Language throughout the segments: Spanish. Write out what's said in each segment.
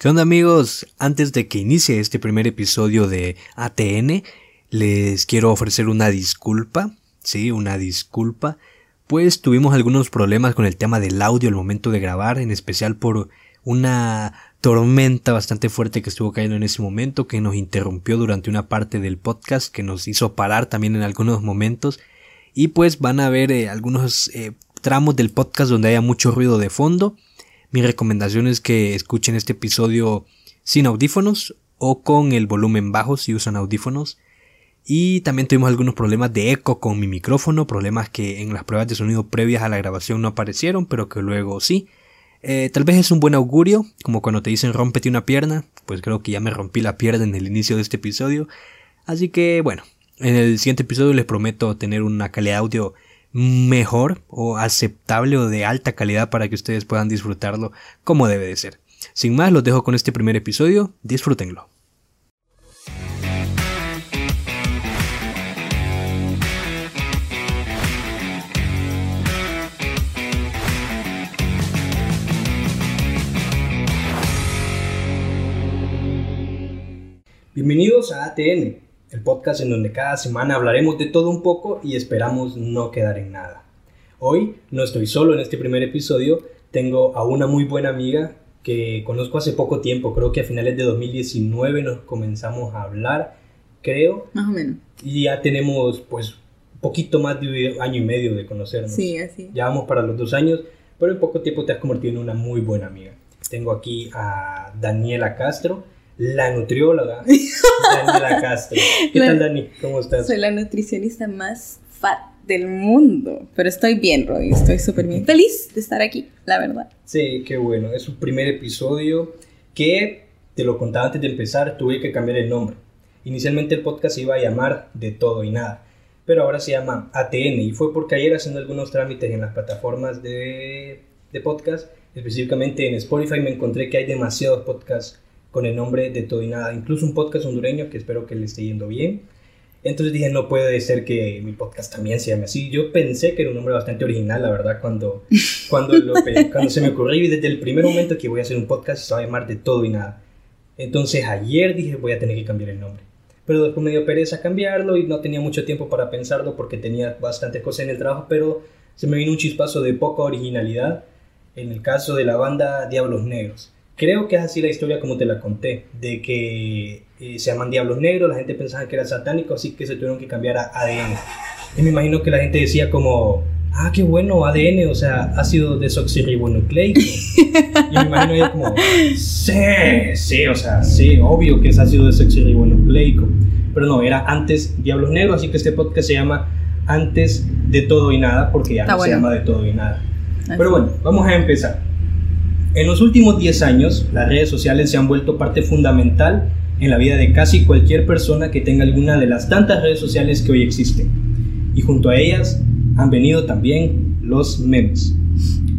¿Qué onda amigos? Antes de que inicie este primer episodio de ATN, les quiero ofrecer una disculpa, sí, una disculpa, pues tuvimos algunos problemas con el tema del audio al momento de grabar, en especial por una tormenta bastante fuerte que estuvo cayendo en ese momento, que nos interrumpió durante una parte del podcast, que nos hizo parar también en algunos momentos, y pues van a ver eh, algunos eh, tramos del podcast donde haya mucho ruido de fondo, mi recomendación es que escuchen este episodio sin audífonos o con el volumen bajo si usan audífonos. Y también tuvimos algunos problemas de eco con mi micrófono, problemas que en las pruebas de sonido previas a la grabación no aparecieron, pero que luego sí. Eh, tal vez es un buen augurio, como cuando te dicen rómpete una pierna, pues creo que ya me rompí la pierna en el inicio de este episodio. Así que bueno, en el siguiente episodio les prometo tener una calidad de audio mejor o aceptable o de alta calidad para que ustedes puedan disfrutarlo como debe de ser. Sin más, los dejo con este primer episodio, disfrútenlo. Bienvenidos a ATN, el podcast en donde cada semana hablaremos de todo un poco y esperamos no quedar en nada. Hoy no estoy solo en este primer episodio, tengo a una muy buena amiga que conozco hace poco tiempo, creo que a finales de 2019 nos comenzamos a hablar, creo. Más o menos. Y ya tenemos pues un poquito más de un año y medio de conocernos. Sí, así. Ya vamos para los dos años, pero en poco tiempo te has convertido en una muy buena amiga. Tengo aquí a Daniela Castro la nutrióloga Daniela Castro. ¿Qué tal, Dani? ¿Cómo estás? Soy la nutricionista más fat del mundo. Pero estoy bien, Roy. Estoy súper bien. Feliz de estar aquí, la verdad. Sí, qué bueno. Es un primer episodio que, te lo contaba antes de empezar, tuve que cambiar el nombre. Inicialmente el podcast se iba a llamar De Todo y Nada. Pero ahora se llama ATN. Y fue porque ayer haciendo algunos trámites en las plataformas de, de podcast, específicamente en Spotify, me encontré que hay demasiados podcasts con el nombre de Todo y Nada, incluso un podcast hondureño que espero que le esté yendo bien. Entonces dije, no puede ser que mi podcast también se llame así. Yo pensé que era un nombre bastante original, la verdad, cuando, cuando, cuando se me ocurrió y desde el primer momento que voy a hacer un podcast se va a llamar de todo y nada. Entonces ayer dije, voy a tener que cambiar el nombre. Pero después me dio pereza cambiarlo y no tenía mucho tiempo para pensarlo porque tenía bastantes cosas en el trabajo, pero se me vino un chispazo de poca originalidad en el caso de la banda Diablos Negros. Creo que es así la historia como te la conté, de que eh, se llaman diablos negros, la gente pensaba que era satánico, así que se tuvieron que cambiar a ADN. Y me imagino que la gente decía como, ah, qué bueno, ADN, o sea, ácido desoxirribonucleico. y me imagino ella como, sí, sí, o sea, sí, obvio que es ácido desoxirribonucleico. Pero no, era antes Diablos Negros, así que este podcast se llama Antes de Todo y Nada, porque ya no se llama de Todo y Nada. Pero bueno, vamos a empezar. En los últimos 10 años, las redes sociales se han vuelto parte fundamental en la vida de casi cualquier persona que tenga alguna de las tantas redes sociales que hoy existen. Y junto a ellas han venido también los memes.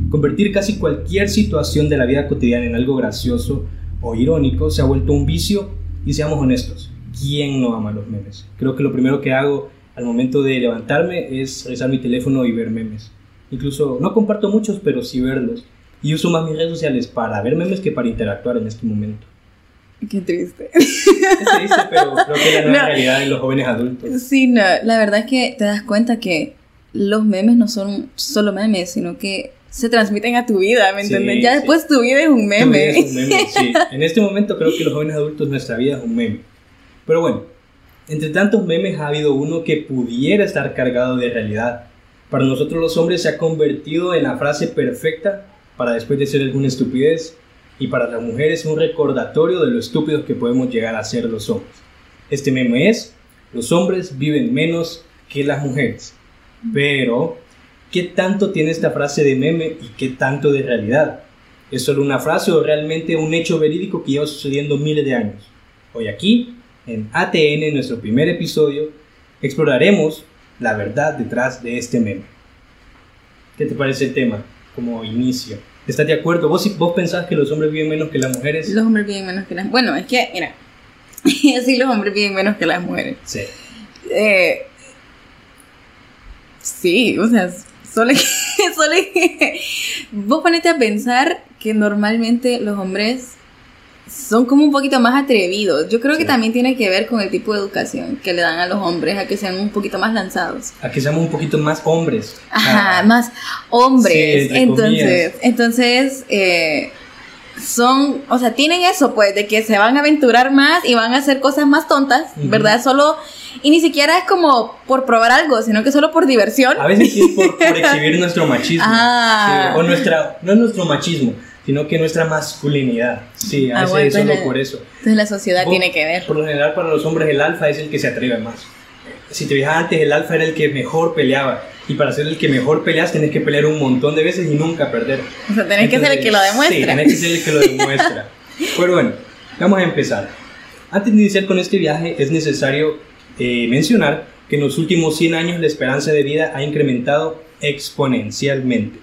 Convertir casi cualquier situación de la vida cotidiana en algo gracioso o irónico se ha vuelto un vicio y seamos honestos, ¿quién no ama los memes? Creo que lo primero que hago al momento de levantarme es revisar mi teléfono y ver memes. Incluso no comparto muchos, pero sí verlos y uso más mis redes sociales para ver memes que para interactuar en este momento. Qué triste. Es triste, pero creo que la nueva realidad de los jóvenes adultos. Sí, no, la verdad es que te das cuenta que los memes no son solo memes, sino que se transmiten a tu vida, ¿me entiendes? ya después tu vida es un meme. es un meme, sí. En este momento creo que los jóvenes adultos, nuestra vida es un meme. Pero bueno, entre tantos memes ha habido uno que pudiera estar cargado de realidad. Para nosotros los hombres se ha convertido en la frase perfecta para después de alguna estupidez y para las mujeres un recordatorio de lo estúpidos que podemos llegar a ser los hombres. Este meme es, los hombres viven menos que las mujeres. Pero, ¿qué tanto tiene esta frase de meme y qué tanto de realidad? ¿Es solo una frase o realmente un hecho verídico que lleva sucediendo miles de años? Hoy aquí, en ATN, en nuestro primer episodio, exploraremos la verdad detrás de este meme. ¿Qué te parece el tema como inicio? ¿Estás de acuerdo? ¿Vos, ¿Vos pensás que los hombres viven menos que las mujeres? Los hombres viven menos que las Bueno, es que, mira, sí, los hombres viven menos que las mujeres. Sí. Eh, sí, o sea, solo que, solo que vos ponete a pensar que normalmente los hombres son como un poquito más atrevidos. Yo creo que también tiene que ver con el tipo de educación que le dan a los hombres, a que sean un poquito más lanzados. A que seamos un poquito más hombres. Ajá, ah. más hombres. entonces, entonces, eh, son, o sea, tienen eso, pues, de que se van a aventurar más y van a hacer cosas más tontas, ¿verdad? Solo, y ni siquiera es como por probar algo, sino que solo por diversión. A veces es por, exhibir nuestro machismo. Ah. o nuestra, no es nuestro machismo, sino que nuestra masculinidad. Sí, a veces es solo por eso. Entonces la sociedad tiene que ver. Por lo general, para los hombres, el alfa es el que se atreve más. Si te fijas antes, el alfa era el que mejor peleaba y para ser el que mejor peleas tenés que pelear un montón de veces y nunca perder. O sea, tenés que ser el que lo demuestra. Sí, tenés que ser el que lo demuestra. Pero bueno, vamos a empezar. Antes de iniciar con este viaje es necesario eh, mencionar que en los últimos 100 años la esperanza de vida ha incrementado exponencialmente.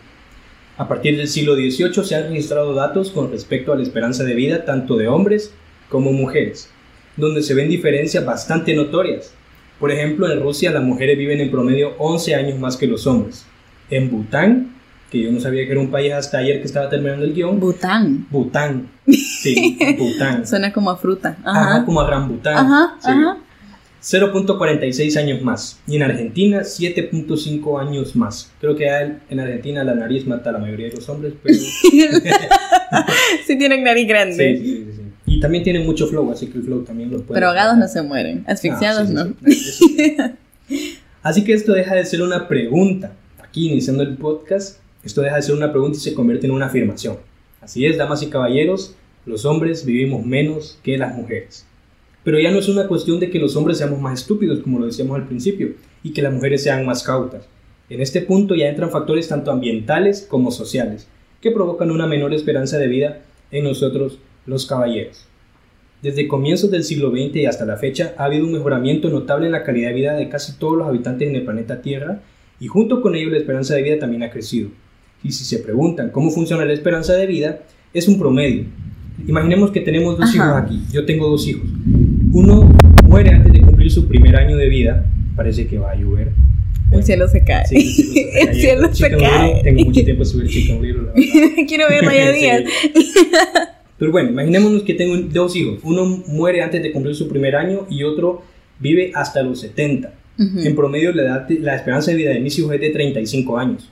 A partir del siglo XVIII se han registrado datos con respecto a la esperanza de vida tanto de hombres como mujeres, donde se ven diferencias bastante notorias. Por ejemplo, en Rusia las mujeres viven en promedio 11 años más que los hombres. En Bután, que yo no sabía que era un país hasta ayer que estaba terminando el guion. Bután. Bután. Sí, Bután. Suena como a fruta. Ajá, como a gran Bután. Ajá, ajá. 0.46 años más. Y en Argentina, 7.5 años más. Creo que en Argentina la nariz mata a la mayoría de los hombres, pero... sí tienen nariz grande. Sí, sí, sí. Y también tienen mucho flow, así que el flow también lo puede... Pero ahogados no se mueren, asfixiados ah, no. así que esto deja de ser una pregunta. Aquí iniciando el podcast, esto deja de ser una pregunta y se convierte en una afirmación. Así es, damas y caballeros, los hombres vivimos menos que las mujeres. Pero ya no es una cuestión de que los hombres seamos más estúpidos, como lo decíamos al principio, y que las mujeres sean más cautas. En este punto ya entran factores tanto ambientales como sociales, que provocan una menor esperanza de vida en nosotros los caballeros. Desde comienzos del siglo XX y hasta la fecha ha habido un mejoramiento notable en la calidad de vida de casi todos los habitantes en el planeta Tierra y junto con ello la esperanza de vida también ha crecido. Y si se preguntan cómo funciona la esperanza de vida, es un promedio. Imaginemos que tenemos dos hijos aquí, yo tengo dos hijos. Uno muere antes de cumplir su primer año de vida, parece que va a llover. el cielo se cae. el cielo se cae. Tengo mucho tiempo de subir Chicken Little. Quiero ver Maya Díaz. Pero bueno, imaginémonos que tengo dos hijos. Uno muere antes de cumplir su primer año y otro vive hasta los 70. En promedio, la, edad, la esperanza de vida de mis hijos es de 35 años.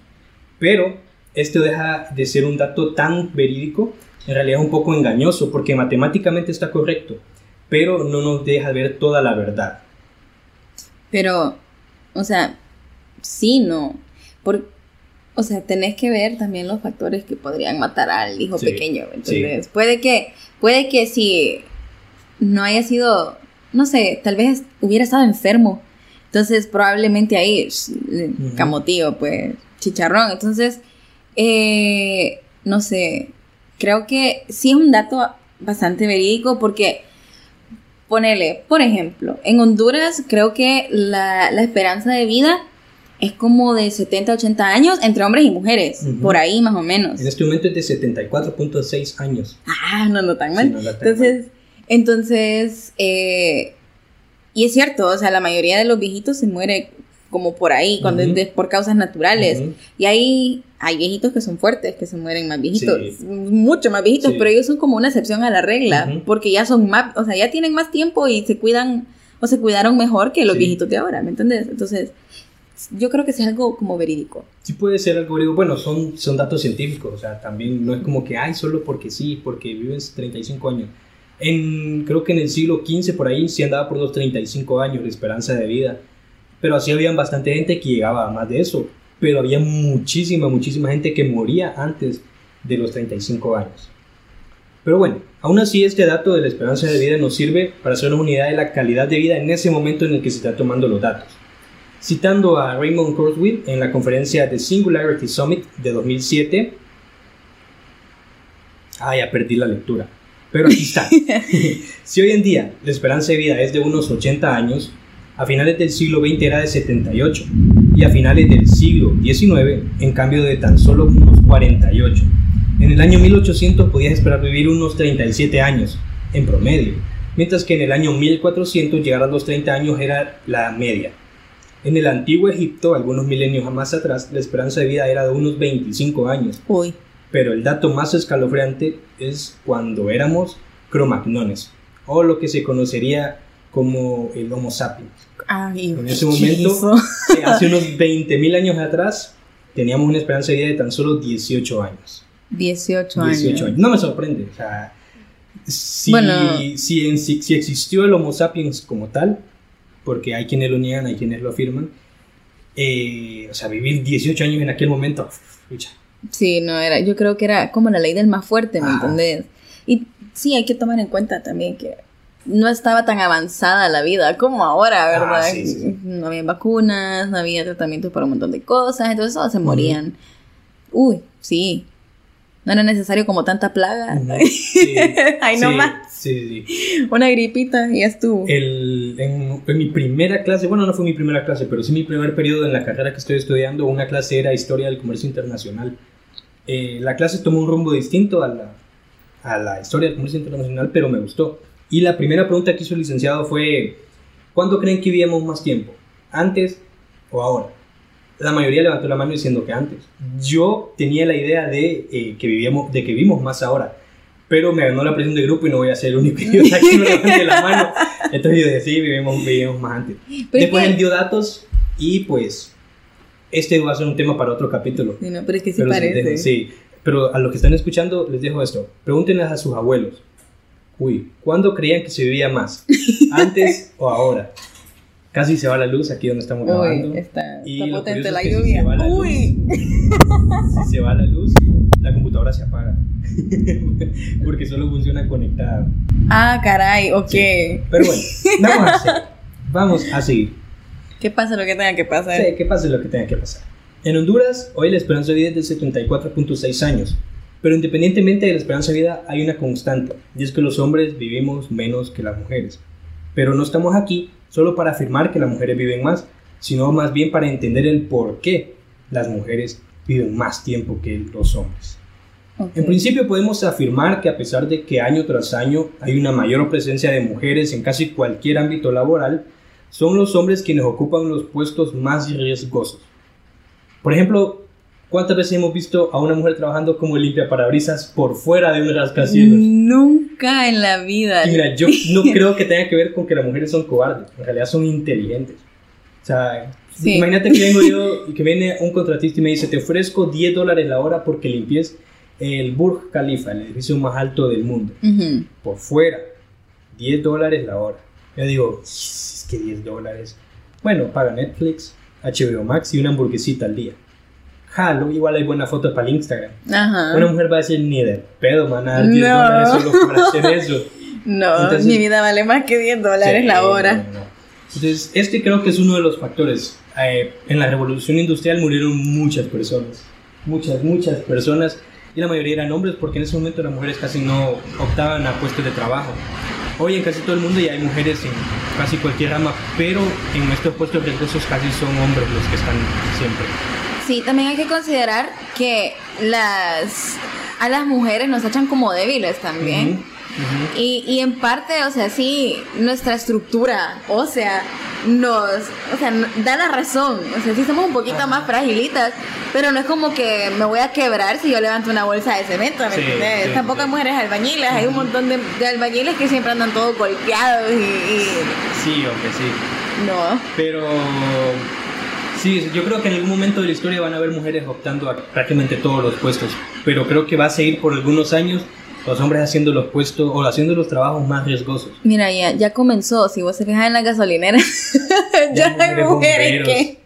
Pero esto deja de ser un dato tan verídico, en realidad es un poco engañoso, porque matemáticamente está correcto, pero no nos deja ver toda la verdad. Pero, o sea, sí, no. Por, o sea, tenés que ver también los factores que podrían matar al hijo pequeño. Entonces, puede que, puede que si no haya sido, no sé, tal vez hubiera estado enfermo. Entonces, probablemente ahí, camotío, pues, chicharrón. Entonces, eh, no sé, creo que sí es un dato bastante verídico porque, ponele, por ejemplo, en Honduras creo que la, la esperanza de vida es como de 70 80 años entre hombres y mujeres, por ahí más o menos. En este momento es de 74.6 años. Ah, no, no tan mal. entonces, entonces eh, y es cierto, o sea, la mayoría de los viejitos se muere como por ahí, cuando es por causas naturales. Y hay, hay viejitos que son fuertes, que se mueren más viejitos, mucho más viejitos, pero ellos son como una excepción a la regla, porque ya son más, o sea, ya tienen más tiempo y se cuidan, o se cuidaron mejor que los viejitos de ahora, ¿me entiendes? Entonces, yo creo que es algo como verídico. Sí puede ser algo verídico. Bueno, son, son datos científicos, o sea, también no es como que, ay, solo porque sí, porque vives 35 años. En, creo que en el siglo XV por ahí sí andaba por los 35 años de esperanza de vida, pero así había bastante gente que llegaba a más de eso, pero había muchísima, muchísima gente que moría antes de los 35 años. Pero bueno, aún así este dato de la esperanza de vida nos sirve para hacer una unidad de la calidad de vida en ese momento en el que se está tomando los datos. Citando a Raymond Kurzweil en la conferencia The Singularity Summit de 2007. Ah, ya perdí la lectura. Pero aquí está. si hoy en día la esperanza de vida es de unos 80 años, a finales del siglo XX era de 78 y a finales del siglo XIX en cambio de tan solo unos 48. En el año 1800 podías esperar vivir unos 37 años en promedio, mientras que en el año 1400 llegar a los 30 años era la media. En el antiguo Egipto, algunos milenios más atrás, la esperanza de vida era de unos 25 años. Uy. Pero el dato más escalofriante es cuando éramos Cro-Magnones, o lo que se conocería como el Homo sapiens. Ay, En ese momento, eh, hace unos 20.000 años atrás, teníamos una esperanza de vida de tan solo 18 años. 18 años. 18 años. No me sorprende. O sea, si, Bueno. si, en- si- si existió el Homo sapiens como tal, porque hay quienes lo niegan, hay quienes lo afirman, eh, o sea, vivir 18 años en aquel momento, pucha, Sí, no era, yo creo que era como la ley del más fuerte, ¿me Ajá. entendés? Y sí, hay que tomar en cuenta también que no estaba tan avanzada la vida como ahora, ¿verdad? Ah, sí, sí, sí. No había vacunas, no había tratamientos para un montón de cosas, entonces todos se morían. Uy, sí. No era necesario como tanta plaga. Ujú. Sí, Ay, no más. Sí, sí. Una gripita y ya estuvo. El, en, en mi primera clase, bueno, no fue mi primera clase, pero sí mi primer periodo en la carrera que estoy estudiando, una clase era Historia del Comercio Internacional. Eh, la clase tomó un rumbo distinto a la, a la Historia del Comercio Internacional, pero me gustó. Y la primera pregunta que hizo el licenciado fue, ¿cuándo creen que vivíamos más tiempo? ¿Antes o ahora? La mayoría levantó la mano diciendo que antes. Yo tenía la idea de, eh, que, vivíamos, de que vivimos más ahora, pero me ganó la presión de grupo y no voy a ser el único idiota que me levante la mano. Entonces yo decía, sí, vivimos, vivimos más antes. Pero es Después él dio datos y pues este va a ser un tema para otro capítulo. Sí, no, pero es que sí Pero parece. dejo, sí, pero a los que están escuchando les dejo esto. Pregúntenles a sus abuelos. Uy, ¿cuándo creían que se vivía más? ¿Antes o ahora? Casi se va la luz aquí donde estamos grabando. Uy, está, Y está lo potente la es que si lluvia. se va la luz- Uy. Si se va la luz, la computadora se apaga. Porque solo funciona conectada. Ah, caray, ok. Pero bueno, vamos a seguir. Vamos a seguir. Que pase lo que tenga que pasar. Sí, que pase lo que tenga que pasar. En Honduras, hoy la esperanza de vida es de 74.6 años. Pero independientemente de la esperanza de vida, hay una constante. Y es que los hombres vivimos menos que las mujeres. Pero no estamos aquí solo para afirmar que las mujeres viven más, sino más bien para entender el por qué las mujeres viven más tiempo que los hombres. En principio podemos afirmar que a pesar de que año tras año hay una mayor presencia de mujeres en casi cualquier ámbito laboral, son los hombres quienes ocupan los puestos más riesgosos. Por ejemplo, ¿cuántas veces hemos visto a una mujer trabajando como limpia parabrisas por fuera de un rascacielos? Nunca en la vida. Y mira, yo no creo que tenga que ver con que las mujeres son cobardes, en realidad son inteligentes. O sea, Sí. imagínate que vengo yo y que viene un contratista y me dice, te ofrezco 10 dólares la hora porque limpies el Burj Khalifa, el edificio más alto del mundo, Ujú. por fuera. 10 dólares la hora. Yo digo, es que 10 dólares. Bueno, paga Netflix, HBO Max y una hamburguesita al día. Jalo, igual hay buenas fotos para el Instagram. Ajá. Una mujer va a decir, ni de pedo, man, a dar 10 No. dólares solo por hacer eso. no, entonces- mi vida vale más que 10 dólares Sí, la hora. no, no. Entonces, este creo que es uno de los factores. Eh, en la revolución industrial murieron muchas personas. Muchas, muchas personas. Y la mayoría eran hombres porque en ese momento las mujeres casi no optaban a puestos de trabajo. Hoy en casi todo el mundo ya hay mujeres en casi cualquier rama, pero en estos puestos riesgosos casi son hombres los que están siempre. Sí, también hay que considerar que las a las mujeres nos echan como débiles también. Y, y en parte, o sea, sí, nuestra estructura, o sea, nos, o sea, da la razón. O sea, sí somos un poquito más fragilitas, pero no es como que me voy a quebrar si yo levanto una bolsa de cemento, ¿me Sí, entiendes? sí, Tampoco sí. hay mujeres albañiles, hay un montón de, de albañiles que siempre andan todos golpeados y, y Sí, aunque sí. no. Pero sí, yo creo que en algún momento de la historia van a haber mujeres optando a prácticamente todos los puestos. Pero creo que va a seguir por algunos años los hombres haciendo los puestos o haciendo los trabajos más riesgosos. Mira, ya, ya comenzó, si vos se fijas en la gasolinera, ya, hay mujeres bomberos, que,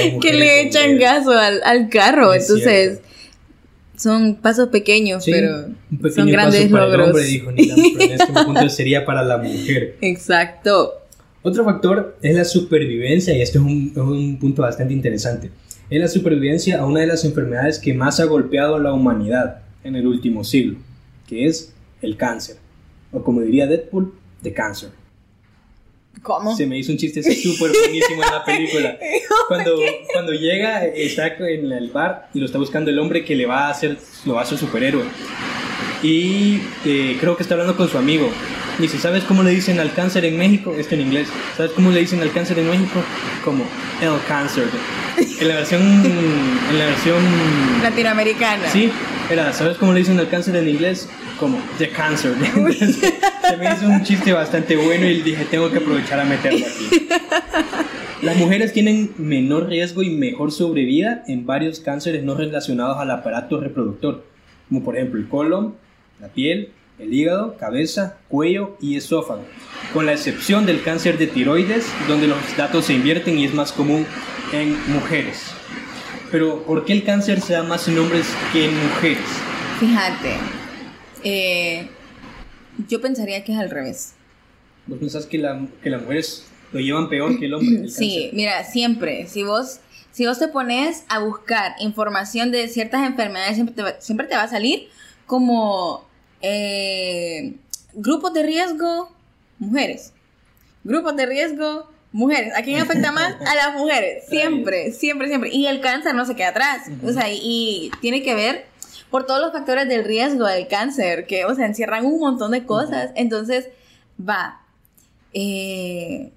hay que mujeres le echan bomberos. gaso al, al carro, Es entonces cierto. son pasos pequeños, Sí, pero un pequeño son grandes paso para el logros. hombre, dijo Neil Armstrong, en este punto sería para la mujer. Exacto. Otro factor es la supervivencia, y esto es un, es un punto bastante interesante. Es la supervivencia a una de las enfermedades que más ha golpeado a la humanidad en el último siglo, que es el cáncer. O como diría Deadpool, the cancer. ¿Cómo? Se me hizo un chiste súper buenísimo en la película. Cuando, cuando llega, está en el bar y lo está buscando el hombre que le va a hacer, lo va a hacer superhéroe. Y eh, creo que está hablando con su amigo. Dice, ¿sabes cómo le dicen al cáncer en México? Esto en inglés. ¿Sabes cómo le dicen al cáncer en México? Como el cáncer. En la versión... En la versión... Latinoamericana. Sí, Era, ¿sabes cómo le dicen al cáncer en inglés? Como the cancer. se me hizo un chiste bastante bueno y dije, tengo que aprovechar a meterlo aquí. Las mujeres tienen menor riesgo y mejor sobrevida en varios cánceres no relacionados al aparato reproductor, como por ejemplo el colon, la piel, el hígado, cabeza, cuello y esófago, con la excepción del cáncer de tiroides, donde los datos se invierten y es más común en mujeres. Pero ¿por qué el cáncer se da más en hombres que en mujeres? Fíjate, eh, yo pensaría que es al revés. ¿Vos pensás que, la, que las mujeres lo llevan peor que el hombre? sí, mira, siempre, si vos, si vos te pones a buscar información de ciertas enfermedades, siempre te va, siempre te va a salir como eh, grupos de riesgo, mujeres. Grupos de riesgo, mujeres. ¿A quién afecta más? A las mujeres. Siempre, siempre, siempre. Y el cáncer no se queda atrás. O sea, y, tiene que ver por todos los factores del riesgo del cáncer, que, o sea, encierran un montón de cosas. Entonces, va. Eh,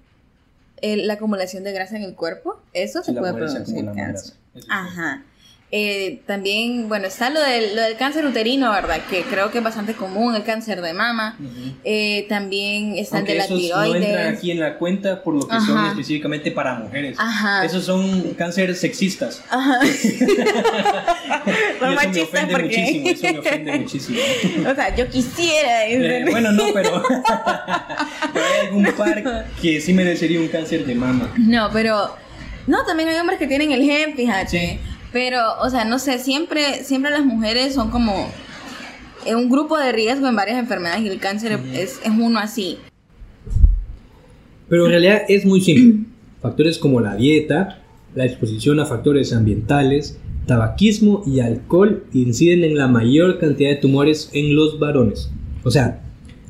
la acumulación de grasa en el cuerpo, eso se puede producir cáncer. Ajá. Eh, también, bueno, está lo del, lo del cáncer uterino, ¿verdad? Que creo que es bastante común, el cáncer de mama. eh, también está el de la tiroides. no entran aquí en la cuenta por lo que son específicamente para mujeres. Ajá. Esos son cánceres sexistas. Ajá. son machistas me ofende muchísimo, eso me ofende muchísimo. o sea, yo quisiera. Eh, bueno, no, pero, pero hay algún par que sí merecería un cáncer de mama. No, pero... No, también hay hombres que tienen el gen, fíjate. Sí. Pero, o sea, no sé, siempre, siempre las mujeres son como un grupo de riesgo en varias enfermedades y el cáncer es, es uno así. Pero en realidad es muy simple. Factores como la dieta, la exposición a factores ambientales, tabaquismo y alcohol inciden en la mayor cantidad de tumores en los varones. O sea,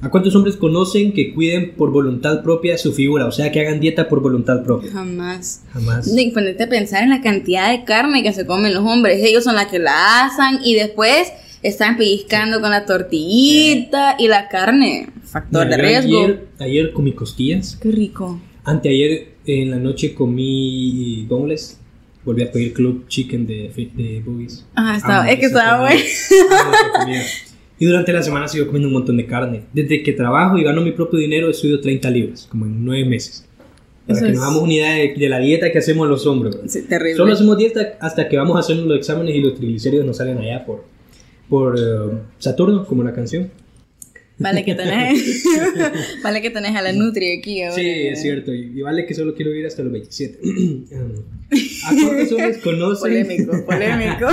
¿A cuántos hombres conocen que cuiden por voluntad propia su figura? O sea, que hagan dieta por voluntad propia. Jamás. Jamás. Y ponerte a pensar en la cantidad de carne que se comen los hombres. Ellos son las que la asan y después están pellizcando con la tortillita y la carne. Factor de riesgo. Ayer, ayer comí costillas. Qué rico. Anteayer en la noche comí boneless. Volví a pedir club chicken de, de boogies. Ah, estaba, es que estaba bueno. Y durante la semana sigo comiendo un montón de carne. Desde que trabajo y gano mi propio dinero he subido 30 libras, como en 9 meses. Para que nos hagamos una idea de, la dieta que hacemos los hombres. Sí, terrible. Solo hacemos dieta hasta que vamos a hacer los exámenes y los triglicéridos nos salen allá por, por eh, Saturno, como la canción. Vale que tenés, vale que tenés a la Nutri aquí Sí, es cierto. Y, vale que solo quiero ir hasta los 27. ¿A cuántos hombres conocen? Polémico, polémico.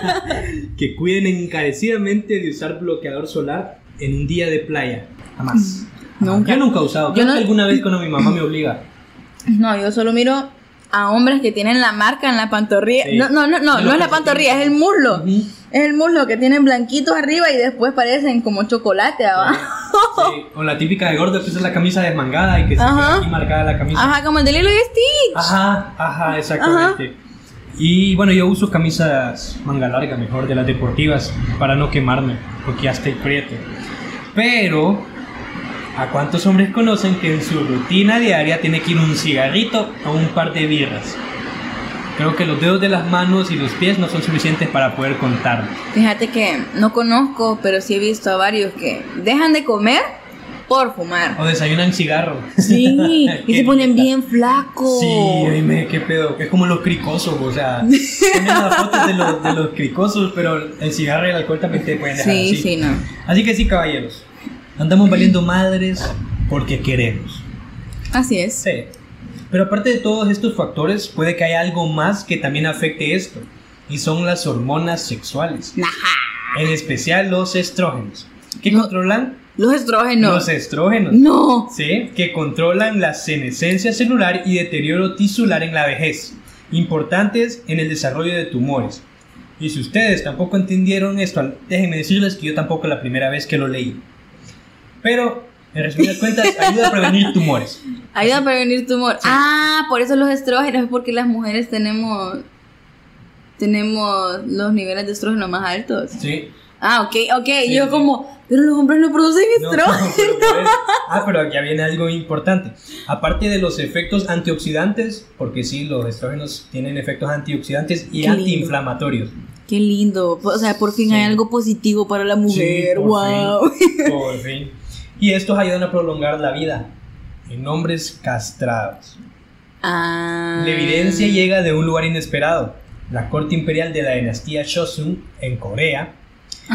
que cuiden encarecidamente de usar bloqueador solar en un día de playa. Jamás. Nunca. Yo nunca he usado. Yo no... alguna vez cuando mi mamá me obliga. No, yo solo miro a hombres que tienen la marca en la pantorrilla. No, no, no, no, no es la pantorrilla, es el muslo. Es el muslo que tienen blanquitos arriba y después parecen como chocolate abajo. Sí, o la típica de gordo que es la camisa desmangada y que se queda aquí marcada la camisa. Ajá, como el de Lilo y Stitch. Ajá, ajá, exactamente. Y bueno, yo uso camisas manga larga, mejor de las deportivas, para no quemarme, porque ya estoy prieto. Pero ¿A cuántos hombres conocen que en su rutina diaria tiene que ir un cigarrito o un par de birras? Creo que los dedos de las manos y los pies no son suficientes para poder contar. Fíjate que no conozco, pero sí he visto a varios que dejan de comer por fumar. O desayunan cigarro. Sí, y se ponen bien flacos. Sí, dime qué pedo. Es como los cricosos, o sea, ponen las fotos de los, de los cricosos, pero el cigarro y el alcohol también te pueden dejar sí, Sí, no. Así que sí, caballeros. Andamos valiendo madres porque queremos. Así es. Sí. Pero aparte de todos estos factores, puede que haya algo más que también afecte esto. Y son las hormonas sexuales. En especial los estrógenos. ¿Qué controlan? Los estrógenos. Los estrógenos. No. Sí, que controlan la senescencia celular y deterioro tisular en la vejez. Importantes en el desarrollo de tumores. Y si ustedes tampoco entendieron esto, déjenme decirles que yo tampoco la primera vez que lo leí. Pero, en resumidas cuentas, ayuda a prevenir tumores. Ayuda a prevenir tumores. Ah, por eso los estrógenos, porque las mujeres tenemos tenemos los niveles de estrógeno más altos. Sí. Ah, ok, ok. Yo como, pero los hombres no producen estrógeno. ah, pero aquí viene algo importante. Aparte de los efectos antioxidantes, porque sí, los estrógenos tienen efectos antioxidantes y antiinflamatorios. Qué lindo. O sea, por fin hay algo positivo para la mujer. wow. por fin. Y estos ayudan a prolongar la vida en hombres castrados. Ah. La evidencia llega de un lugar inesperado. La corte imperial de la dinastía Joseon en Corea.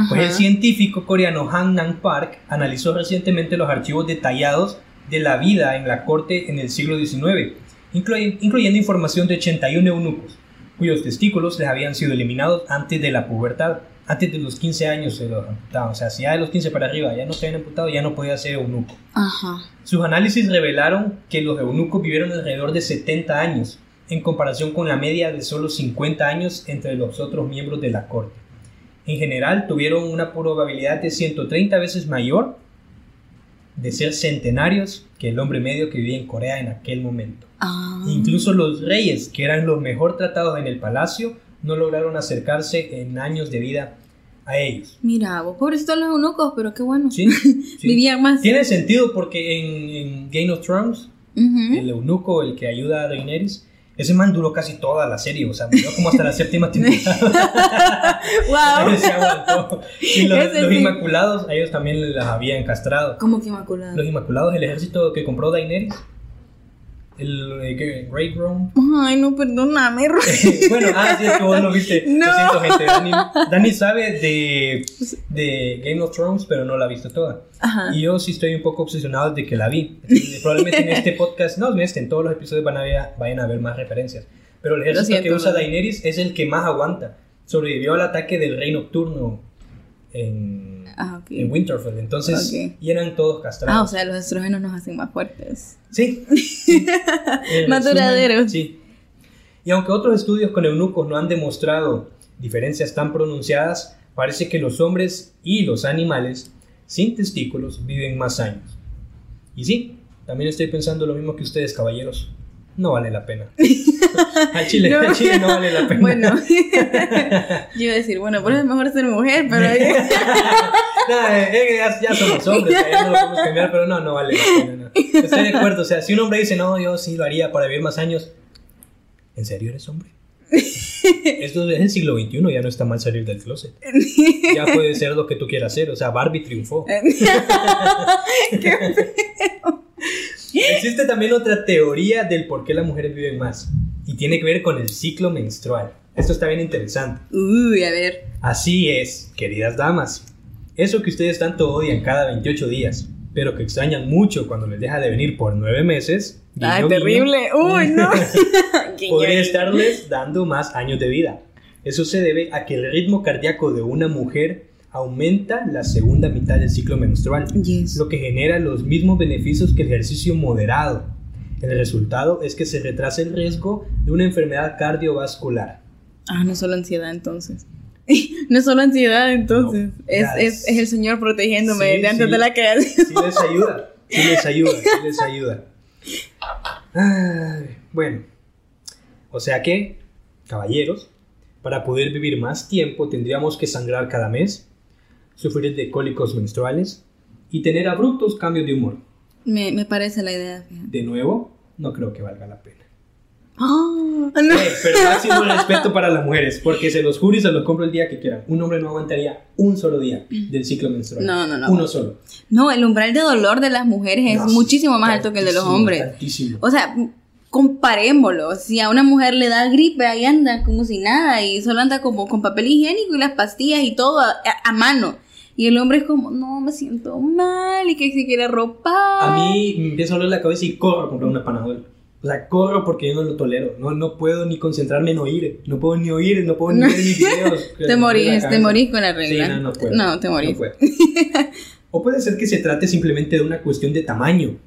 Pues el científico coreano Han Nang Park analizó recientemente los archivos detallados de la vida en la corte en el siglo XIX, incluyendo información de 81 eunucos, cuyos testículos les habían sido eliminados antes de la pubertad. Antes de los 15 años se los amputaban. O sea, si ya de los 15 para arriba ya no se habían amputado, ya no podía ser eunuco. Ajá. Sus análisis revelaron que los eunucos vivieron alrededor de 70 años, en comparación con la media de solo 50 años entre los otros miembros de la corte. En general, tuvieron una probabilidad de 130 veces mayor de ser centenarios que el hombre medio que vivía en Corea en aquel momento. Ah. Incluso los reyes, que eran los mejor tratados en el palacio, no lograron acercarse en años de vida a ellos. Mira, vos pobrecitos los eunucos, pero qué bueno. Sí, Vivían más. Tiene sentido porque en, Game of Thrones, el eunuco, el que ayuda a Daenerys, ese man duró casi toda la serie, o sea, murió como hasta la séptima temporada. ¡Wow! Se aguantó. Y los, Inmaculados, a ellos también las habían castrado. ¿Cómo que Inmaculados? Los Inmaculados, el ejército que compró Daenerys. El eh, Grey Grown. Ay, no, perdóname. bueno, ah, sí, es que vos lo viste. No. Lo siento, gente. Dani, Dani sabe de, de, Game of Thrones, pero no la ha visto toda. Ajá. Y yo sí estoy un poco obsesionado de que la vi. Probablemente en este podcast, no en este, en todos los episodios van a ver, vayan a ver más referencias. Pero el ejército que usa Daenerys es el que más aguanta. Sobrevivió al ataque del Rey Nocturno en En Winterfell. Entonces, y eran todos castrados. Ah, o sea, los estrógenos nos hacen más fuertes. Sí. más duraderos. Sí. Y aunque otros estudios con eunucos no han demostrado diferencias tan pronunciadas, parece que los hombres y los animales sin testículos viven más años. Y sí, también estoy pensando lo mismo que ustedes, caballeros no vale la pena. Al Chile, no. Chile no vale la pena. Bueno, yo iba a decir, bueno, por eso es mejor ser mujer, pero. no, eh, eh, ya, somos hombres, ya no lo podemos cambiar, pero no, no vale la pena. Estoy de acuerdo, o sea, si un hombre dice, no, yo sí lo haría para vivir más años, ¿en serio eres hombre? Esto es el siglo XXI, ya no está mal salir del closet. Ya puede ser lo que tú quieras hacer, o sea, Barbie triunfó. Qué feo. Existe también otra teoría del por qué las mujeres viven más y tiene que ver con el ciclo menstrual. Esto está bien interesante. Uy, a ver. Así es, queridas damas. Eso que ustedes tanto odian cada 28 días, pero que extrañan mucho cuando les deja de venir por 9 meses. ¡Ay, terrible! ¡Uy, no! podría estarles dando más años de vida. Eso se debe a que el ritmo cardíaco de una mujer aumenta la segunda mitad del ciclo menstrual, lo que genera los mismos beneficios que el ejercicio moderado. El resultado es que se retrasa el riesgo de una enfermedad cardiovascular. Ah, no solo ansiedad entonces. no es solo ansiedad entonces. es, es, es, el Señor protegiéndome de antes de la creación. Sí les ayuda, sí les ayuda, sí les ayuda. bueno, o sea que, caballeros, para poder vivir más tiempo tendríamos que sangrar cada mes, sufrir de cólicos menstruales y tener abruptos cambios de humor. Me, me parece la idea. De nuevo, no creo que valga la pena. Oh, no. Eh, pero máximo respeto para las mujeres, porque se los juro y se los compro el día que quieran. Un hombre no aguantaría un solo día del ciclo menstrual. No, no, no. Uno solo. No, el umbral de dolor de las mujeres es muchísimo más alto que el de los hombres. O sea, comparémoslo. Si a una mujer le da gripe, ahí anda como si nada y solo anda como con papel higiénico y las pastillas y todo a mano. Y el hombre es como, no, me siento mal y que se quiere ropar. A mí me empieza a doler la cabeza y corro a comprar una panadol. O sea, corro porque yo no lo tolero. No, no puedo ni concentrarme en oír. No puedo ni oír, no puedo ni ver mis videos. te morís, te morís con la regla. Sí, no, no puedo. No, te morís. o puede ser que se trate simplemente de una cuestión de tamaño.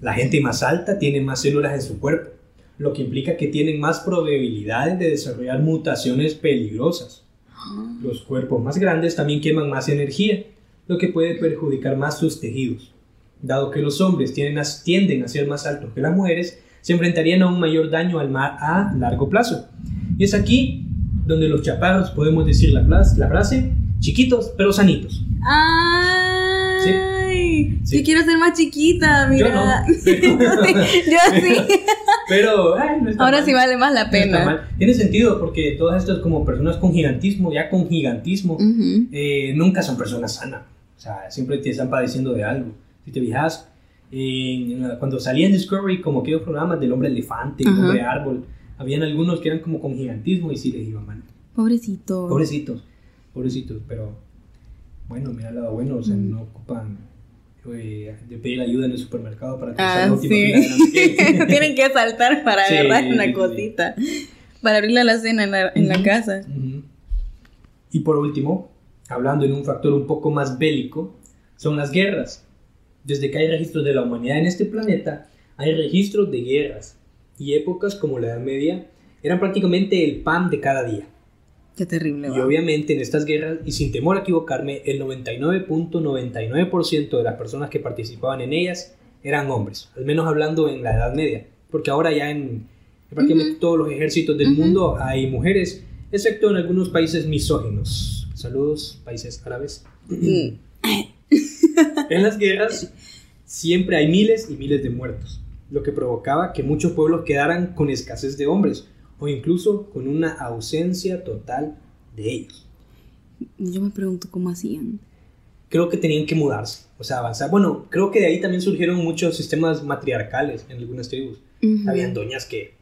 La gente más alta tiene más células en su cuerpo, lo que implica que tienen más probabilidades de desarrollar mutaciones peligrosas. Los cuerpos más grandes también queman más energía, lo que puede perjudicar más sus tejidos. Dado que los hombres tienden a, tienden a ser más altos que las mujeres, se enfrentarían a un mayor daño al mar a largo plazo. Y es aquí donde los chaparros podemos decir la, la frase, chiquitos pero sanitos. ¡Ay! Yo quiero ser más chiquita, mira. Yo Yo sí. Pero, ay, no está Ahora mal. sí vale más la No está pena. mal. Tiene sentido porque todas estas como personas con gigantismo, ya con gigantismo, eh, nunca son personas sanas. O sea, siempre te están padeciendo de algo. Si te fijas, en la- cuando salía en Discovery como aquellos programas del hombre elefante, el hombre árbol, habían algunos que eran como con gigantismo y sí les iba mal. Pobrecito. Pobrecitos, pobrecitos, pero bueno, mira el lado bueno, o sea, Mm. no ocupan eh, de pedir ayuda en el supermercado para que Ah, la última sí. fila. Tienen que saltar para Sí, agarrar una sí. cosita. Para abrirle la cena en la, en la casa. Y por último, hablando en un factor un poco más bélico, son las guerras. Desde que hay registros de la humanidad en este planeta, hay registros de guerras. Y épocas como la Edad Media eran prácticamente el pan de cada día. Qué terrible. Y obviamente en estas guerras, y sin temor a equivocarme, el 99.99% de las personas que participaban en ellas eran hombres, al menos hablando en la Edad Media, porque ahora ya en, en prácticamente todos los ejércitos del mundo hay mujeres, excepto en algunos países misóginos. Saludos, países árabes. Mm. En las guerras siempre hay miles y miles de muertos, lo que provocaba que muchos pueblos quedaran con escasez de hombres o incluso con una ausencia total de ellos. Yo me pregunto cómo hacían. Creo que tenían que mudarse, o sea, avanzar. Bueno, creo que de ahí también surgieron muchos sistemas matriarcales en algunas tribus. Ujú. Habían doñas que,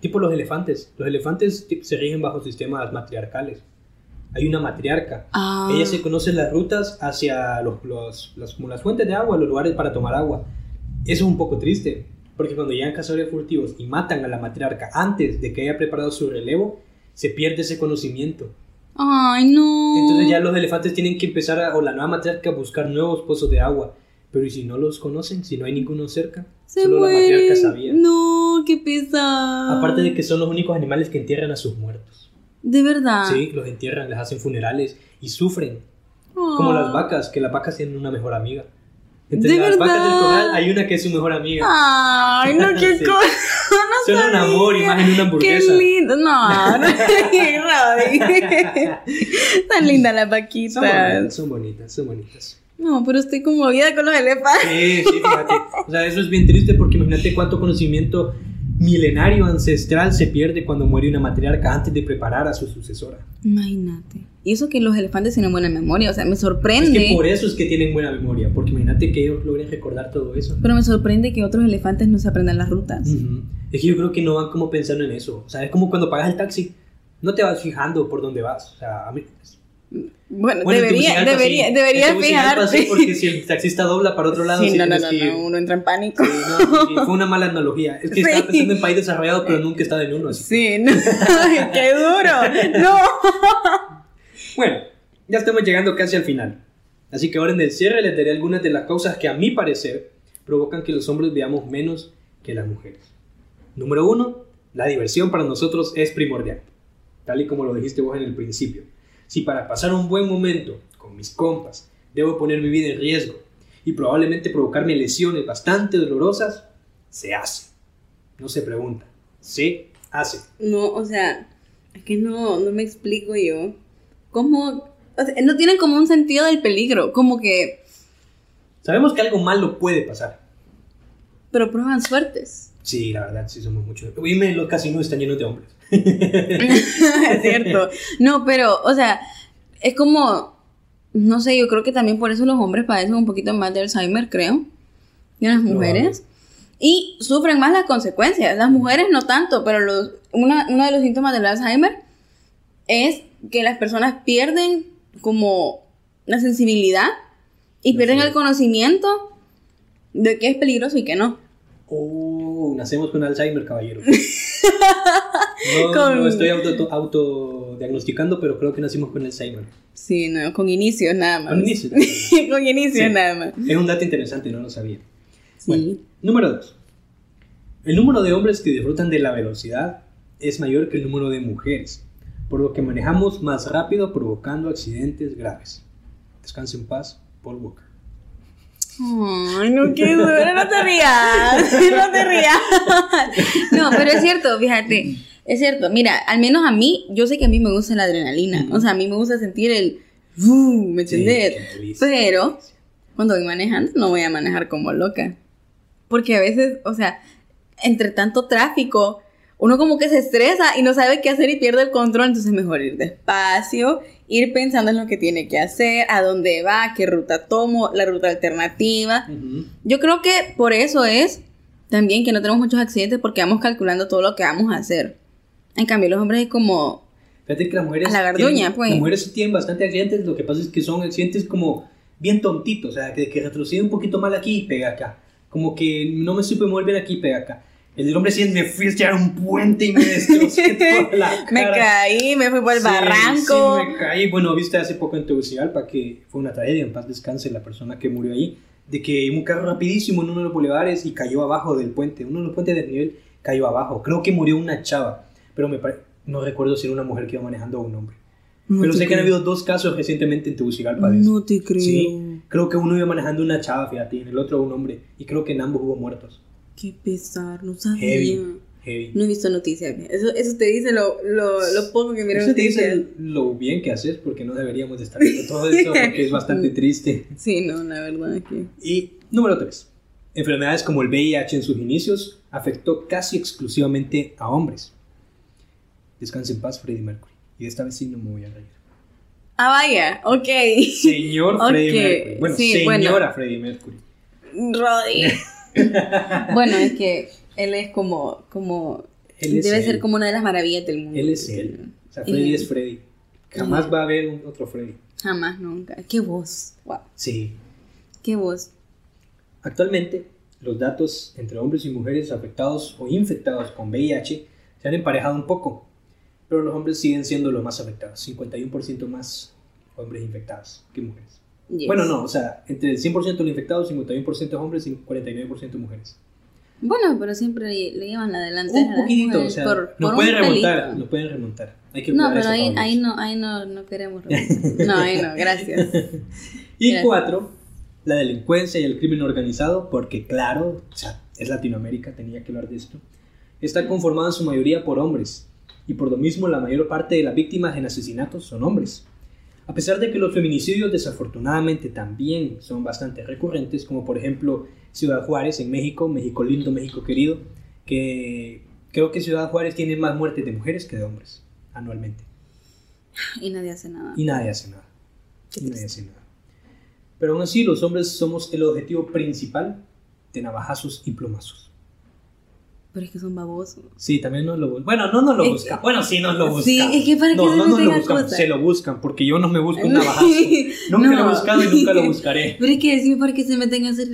tipo los elefantes, los elefantes se rigen bajo sistemas matriarcales. Hay una matriarca, Ah. Ella se conoce las rutas hacia los, los- las, como las fuentes de agua, los lugares para tomar agua. Eso es un poco triste, porque cuando llegan cazadores furtivos y matan a la matriarca antes de que haya preparado su relevo, se pierde ese conocimiento. Ay, no. Entonces ya los elefantes tienen que empezar, a, o la nueva matriarca, a buscar nuevos pozos de agua. Pero ¿y si no los conocen? Si no hay ninguno cerca. Se Solo la matriarca sabía. No, qué pesado. Aparte de que son los únicos animales que entierran a sus muertos. De verdad. Sí, los entierran, les hacen funerales y sufren. Como las vacas, que las vacas tienen una mejor amiga. Entre ¿De las vacas del verdad? corral hay una que es su mejor amiga. Ay, no, qué Sí. cosa. Son un amor y más en una Qué hamburguesa. lindo. No, no. Tan linda la Son vaquita. bonitas, son bonitas, son bonitas. No, pero estoy conmovida con los elefantes. Sí, sí, fíjate. O sea, eso es bien triste porque imagínate cuánto conocimiento milenario ancestral se pierde cuando muere una matriarca antes de preparar a su sucesora. Imagínate. Y eso que los elefantes tienen buena memoria, o sea, me Es sorprende. que por eso es que tienen buena memoria, porque imagínate que ellos logren recordar todo eso. Pero me sorprende que otros elefantes no se aprendan las rutas. Ujú. Es que yo creo que no van como pensando en eso. O sea, es como cuando pagas el taxi, no te vas fijando por dónde vas. O sea, a mí... Bueno, Bueno, en debería, debería, debería fijarte. porque si el taxista dobla para otro lado, Sí, sí no, no, no, que no, uno entra en pánico. Sí, no, fue una mala analogía. Es que Sí. estaba pensando en país desarrollado, pero nunca he estado en uno. así. Sí, no. Ay, qué duro. No. Bueno, ya estamos llegando casi al final. Así que ahora en el cierre les daré algunas de las causas que a mi parecer provocan que los hombres veamos menos que las mujeres. Número uno, la diversión para nosotros es primordial. Tal y como lo dijiste vos en el principio. Si para pasar un buen momento con mis compas debo poner mi vida en riesgo y probablemente provocarme lesiones bastante dolorosas, se hace. No se pregunta, se hace. No, o sea, es que no, no me explico yo. ¿Cómo? O sea, no tienen como un sentido del peligro, como que. Sabemos que algo malo puede pasar. Pero prueban suertes. Sí, la verdad, sí somos muchos. Dime, los casinos están llenos de hombres. es cierto. No, pero, o sea, es como. No sé, yo creo que también por eso los hombres padecen un poquito más de Alzheimer, creo. Que las mujeres. Y sufren más las consecuencias. Las mujeres no tanto, pero los, una- uno de los síntomas del Alzheimer es que las personas pierden como la sensibilidad y pierden Así el conocimiento de qué es peligroso y qué no. Oh, nacemos con Alzheimer, caballero. No, Con- no estoy auto, autodiagnosticando, pero creo que nacimos con Alzheimer. Sí, no, con inicios nada más. Con inicio. con inicios Sí. nada más. Es un dato interesante, no lo sabía. Sí. Bueno, número 2. El número de hombres que disfrutan de la velocidad es mayor que el número de mujeres, por lo que manejamos más rápido provocando accidentes graves. Descanse en paz, Paul Walker. Ay, no, qué duro, no te rías, no te rías. No, pero es cierto, fíjate, es cierto. Mira, al menos a mí, yo sé que a mí me gusta la adrenalina. O sea, a mí me gusta sentir el. "Uh", ¿Me entendés? pero cuando voy manejando, no voy a manejar como loca. Porque a veces, o sea, entre tanto tráfico, uno como que se estresa y no sabe qué hacer y pierde el control, entonces mejor ir despacio, ir pensando en lo que tiene que hacer, a dónde va, qué ruta tomo, la ruta alternativa. Yo creo que por eso es también que no tenemos muchos accidentes porque vamos calculando todo lo que vamos a hacer. En cambio, los hombres es como... Fíjate que las mujeres... A la garduña, pues. Las mujeres tienen bastante accidentes, lo que pasa es que son accidentes como bien tontitos, o sea, que, que retrocede un poquito mal aquí y pega acá. Como que no me supe mover bien aquí y pega acá. El hombre sí me fui a echar un puente y me destrocé toda la cara. me caí, me fui por el Sí, barranco. Sí, me caí. Bueno, viste hace poco en Tegucigalpa que fue una tragedia, en paz descanse la persona que murió ahí, de que un carro rapidísimo en uno de los bulevares y cayó abajo del puente, uno de los puentes de nivel cayó abajo. Creo que murió una chava, pero me no recuerdo si era una mujer que iba manejando o un hombre. No pero sé que han creo. habido dos casos recientemente en Tegucigalpa de eso. No te creo. Sí, creo que uno iba manejando una chava, fíjate, y en el otro un hombre, y creo que en ambos hubo muertos. Qué pesar, no sabía. Heavy, heavy. No he visto noticias. Eso, eso te dice lo, lo, lo poco que miro Eso te dice lo bien que haces, porque no deberíamos de estar viendo todo eso, porque es bastante triste. Sí, no, la verdad es que... Y número 3. Enfermedades como el VIH en sus inicios afectó casi exclusivamente a hombres. Descanse en paz, Freddie Mercury. Y esta vez sí no me voy a reír. Ah, vaya, ok. Señor Freddie Ok, Mercury. Bueno, sí, señora bueno. Freddie Mercury. Roddy. bueno, es que él es como... como Él debe él. ser como una de las maravillas del mundo. Él es él. O sea, Y- Freddie es Freddie. Jamás va a haber un otro Freddie. Jamás, nunca. Qué voz. Wow. Sí. Qué voz. Actualmente, los datos entre hombres y mujeres afectados o infectados con VIH se han emparejado un poco, pero los hombres siguen siendo los más afectados, 51% más hombres infectados que mujeres. Yes. Bueno, no, o sea, entre el 100% de los infectados, 51% hombres y 49% mujeres. Bueno, pero siempre le, le llevan la delantera. Un poquitito, o sea, por- pueden remontar, pelito. no pueden remontar. Hay que No, pero eso, ahí, ahí no, ahí no, no queremos remontar. No, ahí no, gracias. Y Gracias. cuatro, la delincuencia y el crimen organizado, porque claro, o sea, es Latinoamérica, tenía que hablar de esto, está conformado en su mayoría por hombres, y por lo mismo la mayor parte de las víctimas en asesinatos son hombres. A pesar de que los feminicidios desafortunadamente también son bastante recurrentes, como por ejemplo Ciudad Juárez en México, México lindo, México querido, que creo que Ciudad Juárez tiene más muertes de mujeres que de hombres anualmente. Y nadie hace nada. Y nadie hace nada. Y nadie hace nada. Pero aún así, los hombres somos el objetivo principal de navajazos y plomazos. Pero es que son babosos. Sí, también nos lo buscan. Bueno, no nos lo buscan. Bueno, sí nos lo buscan. Sí, es que para no, que se no nos lo buscan, cosas. se lo buscan, porque yo no me busco un No. navajazo. Nunca lo he No. buscado y nunca lo buscaré. Pero es que decime para que se meten a hacer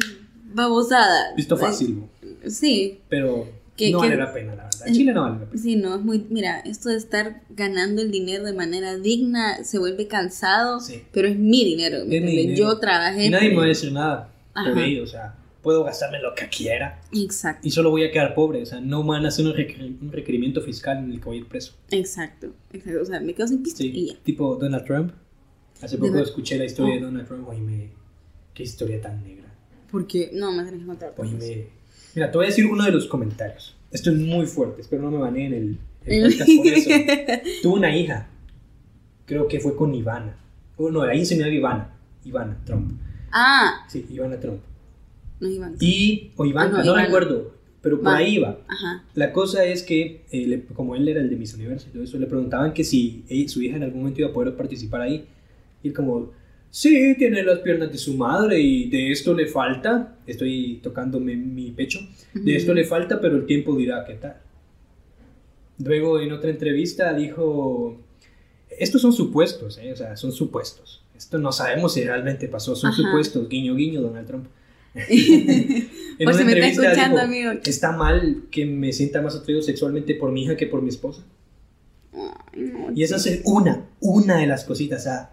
babosadas. Visto fácil, Sí, pero Que- no que- vale la pena, la verdad. En Chile no vale la pena. sí, no, es muy. Mira, esto de estar ganando el dinero de manera digna se vuelve cansado, Sí. pero es mi dinero. ¿me Es mi dinero. Yo trabajé. Y nadie me por- va a decir nada por Ajá. ello, o sea, puedo gastarme lo que quiera Exacto, y solo voy a quedar pobre, o sea, no van a hacer un, requer- un requerimiento fiscal en el que voy a ir preso. exacto, exacto. O sea, me quedo sin pista Sí, y ya. tipo Donald Trump. Hace poco escuché la historia de Oh. Donald Trump y me... Qué historia tan negra. Porque. No, me tenés que contar. Oye, me... Mira, te voy a decir uno de los comentarios. Esto es muy fuerte, espero no me baneen el, el podcast por eso. Tuvo una hija, creo que fue con Ivana. Oh, no, ahí se me Ivana. Ivana Trump. Ah, Sí, Ivana Trump. No. Y, o Ivana, Ah, no, no, recuerdo, pero por Va. ahí iba. Ajá. La cosa es que, eh, le- como él era el de Miss Universo y todo eso, le preguntaban que si ella- su hija en algún momento iba a poder participar ahí. Y él como, sí, tiene las piernas de su madre y de esto le falta, estoy tocándome mi pecho, de esto le falta, pero el tiempo dirá qué tal. Luego en otra entrevista dijo, estos son supuestos, ¿eh? o sea, son supuestos. Esto no sabemos si realmente pasó, son Ajá. supuestos, guiño, guiño, Donald Trump. En Por una si me está escuchando, dijo, amigo. ¿Está mal que me sienta más atraído sexualmente por mi hija que por mi esposa? Ay, no, Y esa es una, una de las cositas. O sea,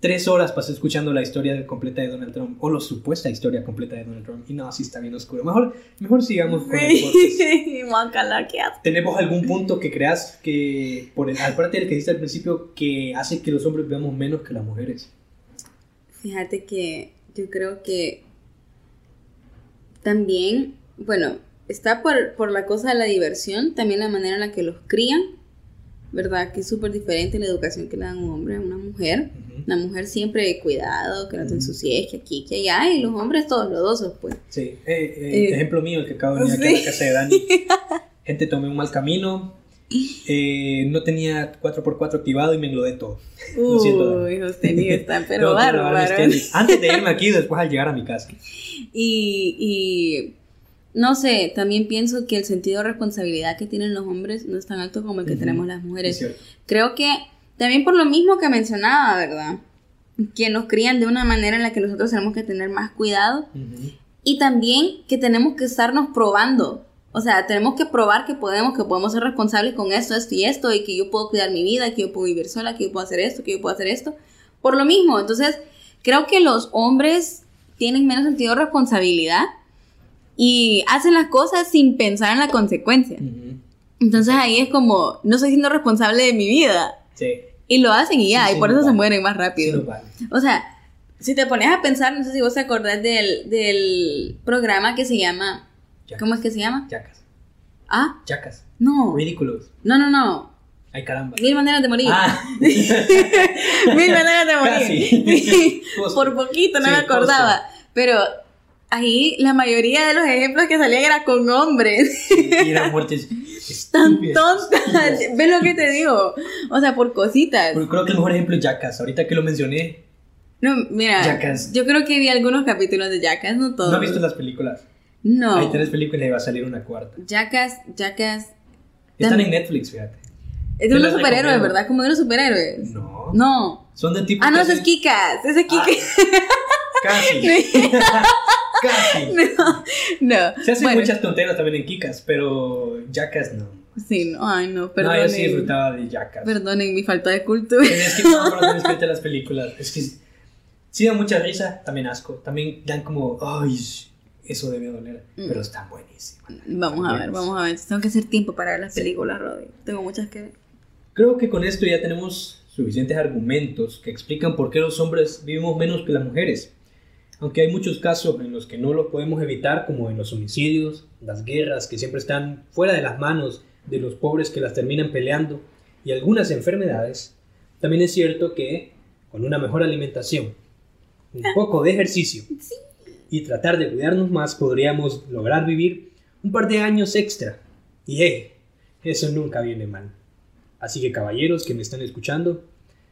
tres horas pasé escuchando la historia completa de Donald Trump, o la supuesta historia completa de Donald Trump. Y no, así está bien oscuro. Mejor, mejor sigamos con el. ¿Tenemos algún punto que creas que, por el, aparte del que dijiste al principio, que hace que los hombres veamos menos que las mujeres? Fíjate que yo creo que también, bueno, está por, por la cosa de la diversión, también la manera en la que los crían, ¿verdad? Que es súper diferente la educación que le dan un hombre a una mujer. Ujú. La mujer siempre cuidado, que no te ensucies, que aquí, que allá, y los hombres todos lodosos, pues. Sí, eh, eh, ejemplo mío, el que acabo de venir aquí a la casa de Dani. Gente, tomé un mal camino, eh, no tenía 4x4 activado y me englodé todo. Uy, están pero bárbaros. Antes de irme aquí, después al llegar a mi casa. Y, y no sé, también pienso que el sentido de responsabilidad que tienen los hombres no es tan alto como el que tenemos las mujeres. Creo que también por lo mismo que mencionaba, ¿verdad? Que nos crían de una manera en la que nosotros tenemos que tener más cuidado. Y también que tenemos que estarnos probando o sea, tenemos que probar que podemos, que podemos ser responsables con esto, esto y esto, y que yo puedo cuidar mi vida, que yo puedo vivir sola, que yo puedo hacer esto, que yo puedo hacer esto. Por lo mismo, entonces, creo que los hombres tienen menos sentido de responsabilidad y hacen las cosas sin pensar en la consecuencia. Entonces ahí es como, no estoy siendo responsable de mi vida. Sí. Y lo hacen y ya, y por eso se mueren más rápido. O sea, si te pones a pensar, no sé si vos te acordás del, del programa que se llama ¿Cómo es que se llama? Chacas. ¿Ah? Chacas. No. Ridículos. No, no, no. Ay, caramba. Mil maneras de morir. Ah. Mil maneras de morir. Por poquito, no me acordaba. Pero ahí la mayoría de los ejemplos que salían era con hombres. y eran muertes tan tontas. ¿Ves lo que te digo? O sea, por cositas. Creo que el mejor ejemplo es Jackass. Ahorita que lo mencioné. No, mira. Jackass. Yo creo que vi algunos capítulos de Jackass, no todos. ¿No has visto las películas? No. Hay tres películas y va a salir una cuarta. Jackass, Jackass. Están en Netflix, fíjate. Es de unos superhéroes, ¿verdad? Como de unos superhéroes. No. No. Son de tipo. Ah, no, ese es Kikas. Ese es Kikas. casi. casi. No. No. Se hacen muchas tonteras también en Kikas, pero Jackass no. Sí, no, ay, no, perdón. No, yo sí disfrutaba de Jackass. Perdonen mi falta de cultura. Es que no, no tienes que las películas. Es que sí dan mucha risa, también asco. También dan como, ay, eso debe doler, mm. pero están buenísimas. Vamos a ver, vamos a ver. Tengo que hacer tiempo para ver las películas, Roddy. Tengo muchas que ver. Creo que con esto ya tenemos suficientes argumentos que explican por qué los hombres vivimos menos que las mujeres. Aunque hay muchos casos en los que no lo podemos evitar, como en los homicidios, las guerras que siempre están fuera de las manos de los pobres que las terminan peleando, y algunas enfermedades, también es cierto que con una mejor alimentación, un ah. poco de ejercicio y tratar de cuidarnos más, podríamos lograr vivir un par de años extra. Y hey, eso nunca viene mal. Así que caballeros que me están escuchando,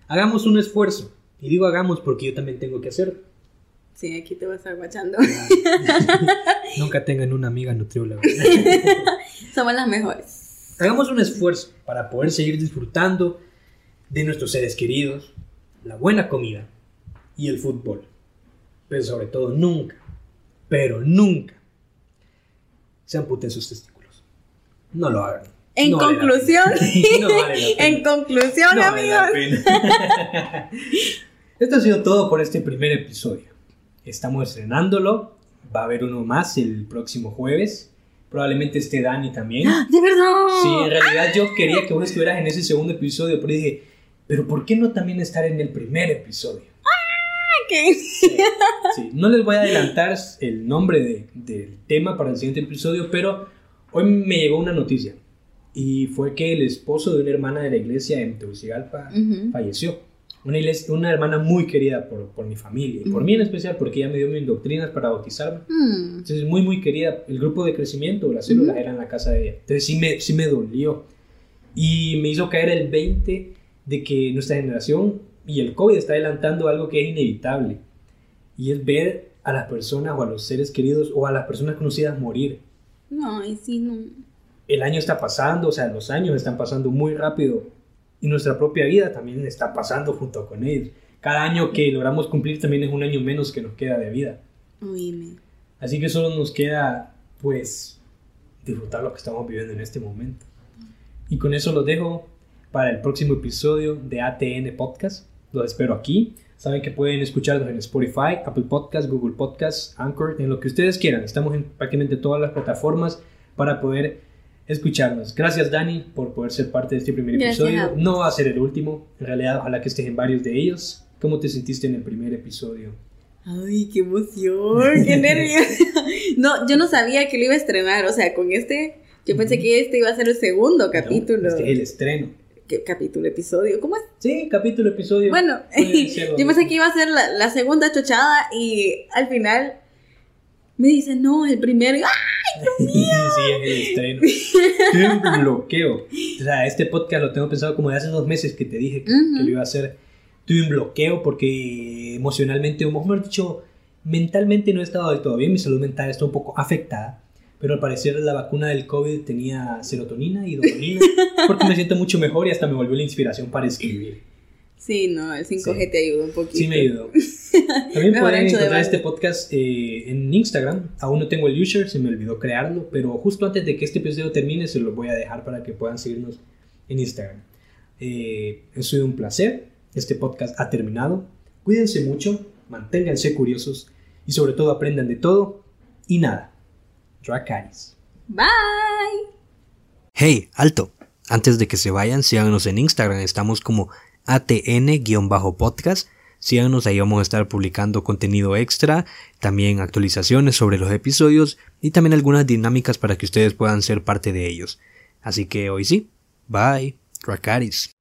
hagamos un esfuerzo. Y digo hagamos porque yo también tengo que hacerlo. Sí, aquí te vas a estar guachando. Nunca tengan una amiga nutrióloga. Somos las mejores. Hagamos un esfuerzo para poder seguir disfrutando de nuestros seres queridos, la buena comida y el fútbol. Pero sobre todo, nunca, pero nunca se amputen sus testículos. No lo hagan. En conclusión, en conclusión, amigos. Esto ha sido todo por este primer episodio. Estamos estrenándolo. Va a haber uno más el próximo jueves. Probablemente esté Dani también. ¡Ah, ¡De verdad! Sí, en realidad yo quería que vos estuvieras en ese segundo episodio, pero dije, pero ¿por qué no también estar en el primer episodio? Sí, No les voy a adelantar el nombre del tema para el siguiente episodio, pero hoy me llegó una noticia y fue que el esposo de una hermana de la iglesia en Tegucigalpa falleció. Una, una hermana muy querida por, por mi familia y por mí en especial porque ella me dio mis doctrinas para bautizarme. Mm. Entonces, muy, muy querida. El grupo de crecimiento, la célula, era en la casa de ella. Entonces, sí me, sí me dolió. Y me hizo caer el 20 de que nuestra generación y el COVID está adelantando algo que es inevitable. Y es ver a las personas o a los seres queridos o a las personas conocidas morir. No, y sí, no. El año está pasando, o sea, los años están pasando muy rápido. Y nuestra propia vida también está pasando junto con ellos. Cada año que logramos cumplir también es un año menos que nos queda de vida. Oíme. Así que solo nos queda, pues, disfrutar lo que estamos viviendo en este momento. Y con eso lo dejo para el próximo episodio de ATN Podcast. Los espero aquí. Saben que pueden escucharnos en Spotify, Apple Podcasts, Google Podcasts, Anchor, en lo que ustedes quieran. Estamos en prácticamente todas las plataformas para poder escucharnos. Gracias Dani por poder ser parte de este primer episodio. No va a ser el último, en realidad ojalá que estés en varios de ellos. ¿Cómo te sentiste en el primer episodio? Ay, qué emoción, qué nervios. no, yo no sabía que lo iba a estrenar, o sea, con este, yo pensé que este iba a ser el segundo capítulo. este es el estreno. ¿Qué capítulo, episodio? ¿Cómo es? Sí, capítulo, episodio. Bueno, yo pensé que iba a ser la, la, segunda chochada y al final me dicen, no, el primero. ¡Ay, Dios mío! sí, es el estreno. Un bloqueo. O sea, este podcast lo tengo pensado como de hace dos meses que te dije que, lo iba a hacer. Tuve un bloqueo porque emocionalmente, o mejor dicho, mentalmente no he estado del todo bien. Mi salud mental está un poco afectada pero al parecer la vacuna del COVID tenía serotonina y dopamina, porque me siento mucho mejor y hasta me volvió la inspiración para escribir. Sí, no, el 5G te ayudó un poquito. Sí, me ayudó. También pueden encontrar este podcast eh, en Instagram. Aún no tengo el user, se me olvidó crearlo, pero justo antes de que este episodio termine, se lo voy a dejar para que puedan seguirnos en Instagram. Eh, ha sido un placer. Este podcast ha terminado. Cuídense mucho, manténganse curiosos y sobre todo aprendan de todo y nada. Dracaris. Bye. Hey, alto. Antes de que se vayan, síganos en Instagram. Estamos como ATN-podcast. Síganos, ahí vamos a estar publicando contenido extra, también actualizaciones sobre los episodios y también algunas dinámicas para que ustedes puedan ser parte de ellos. Así que hoy sí, bye, Dracaris.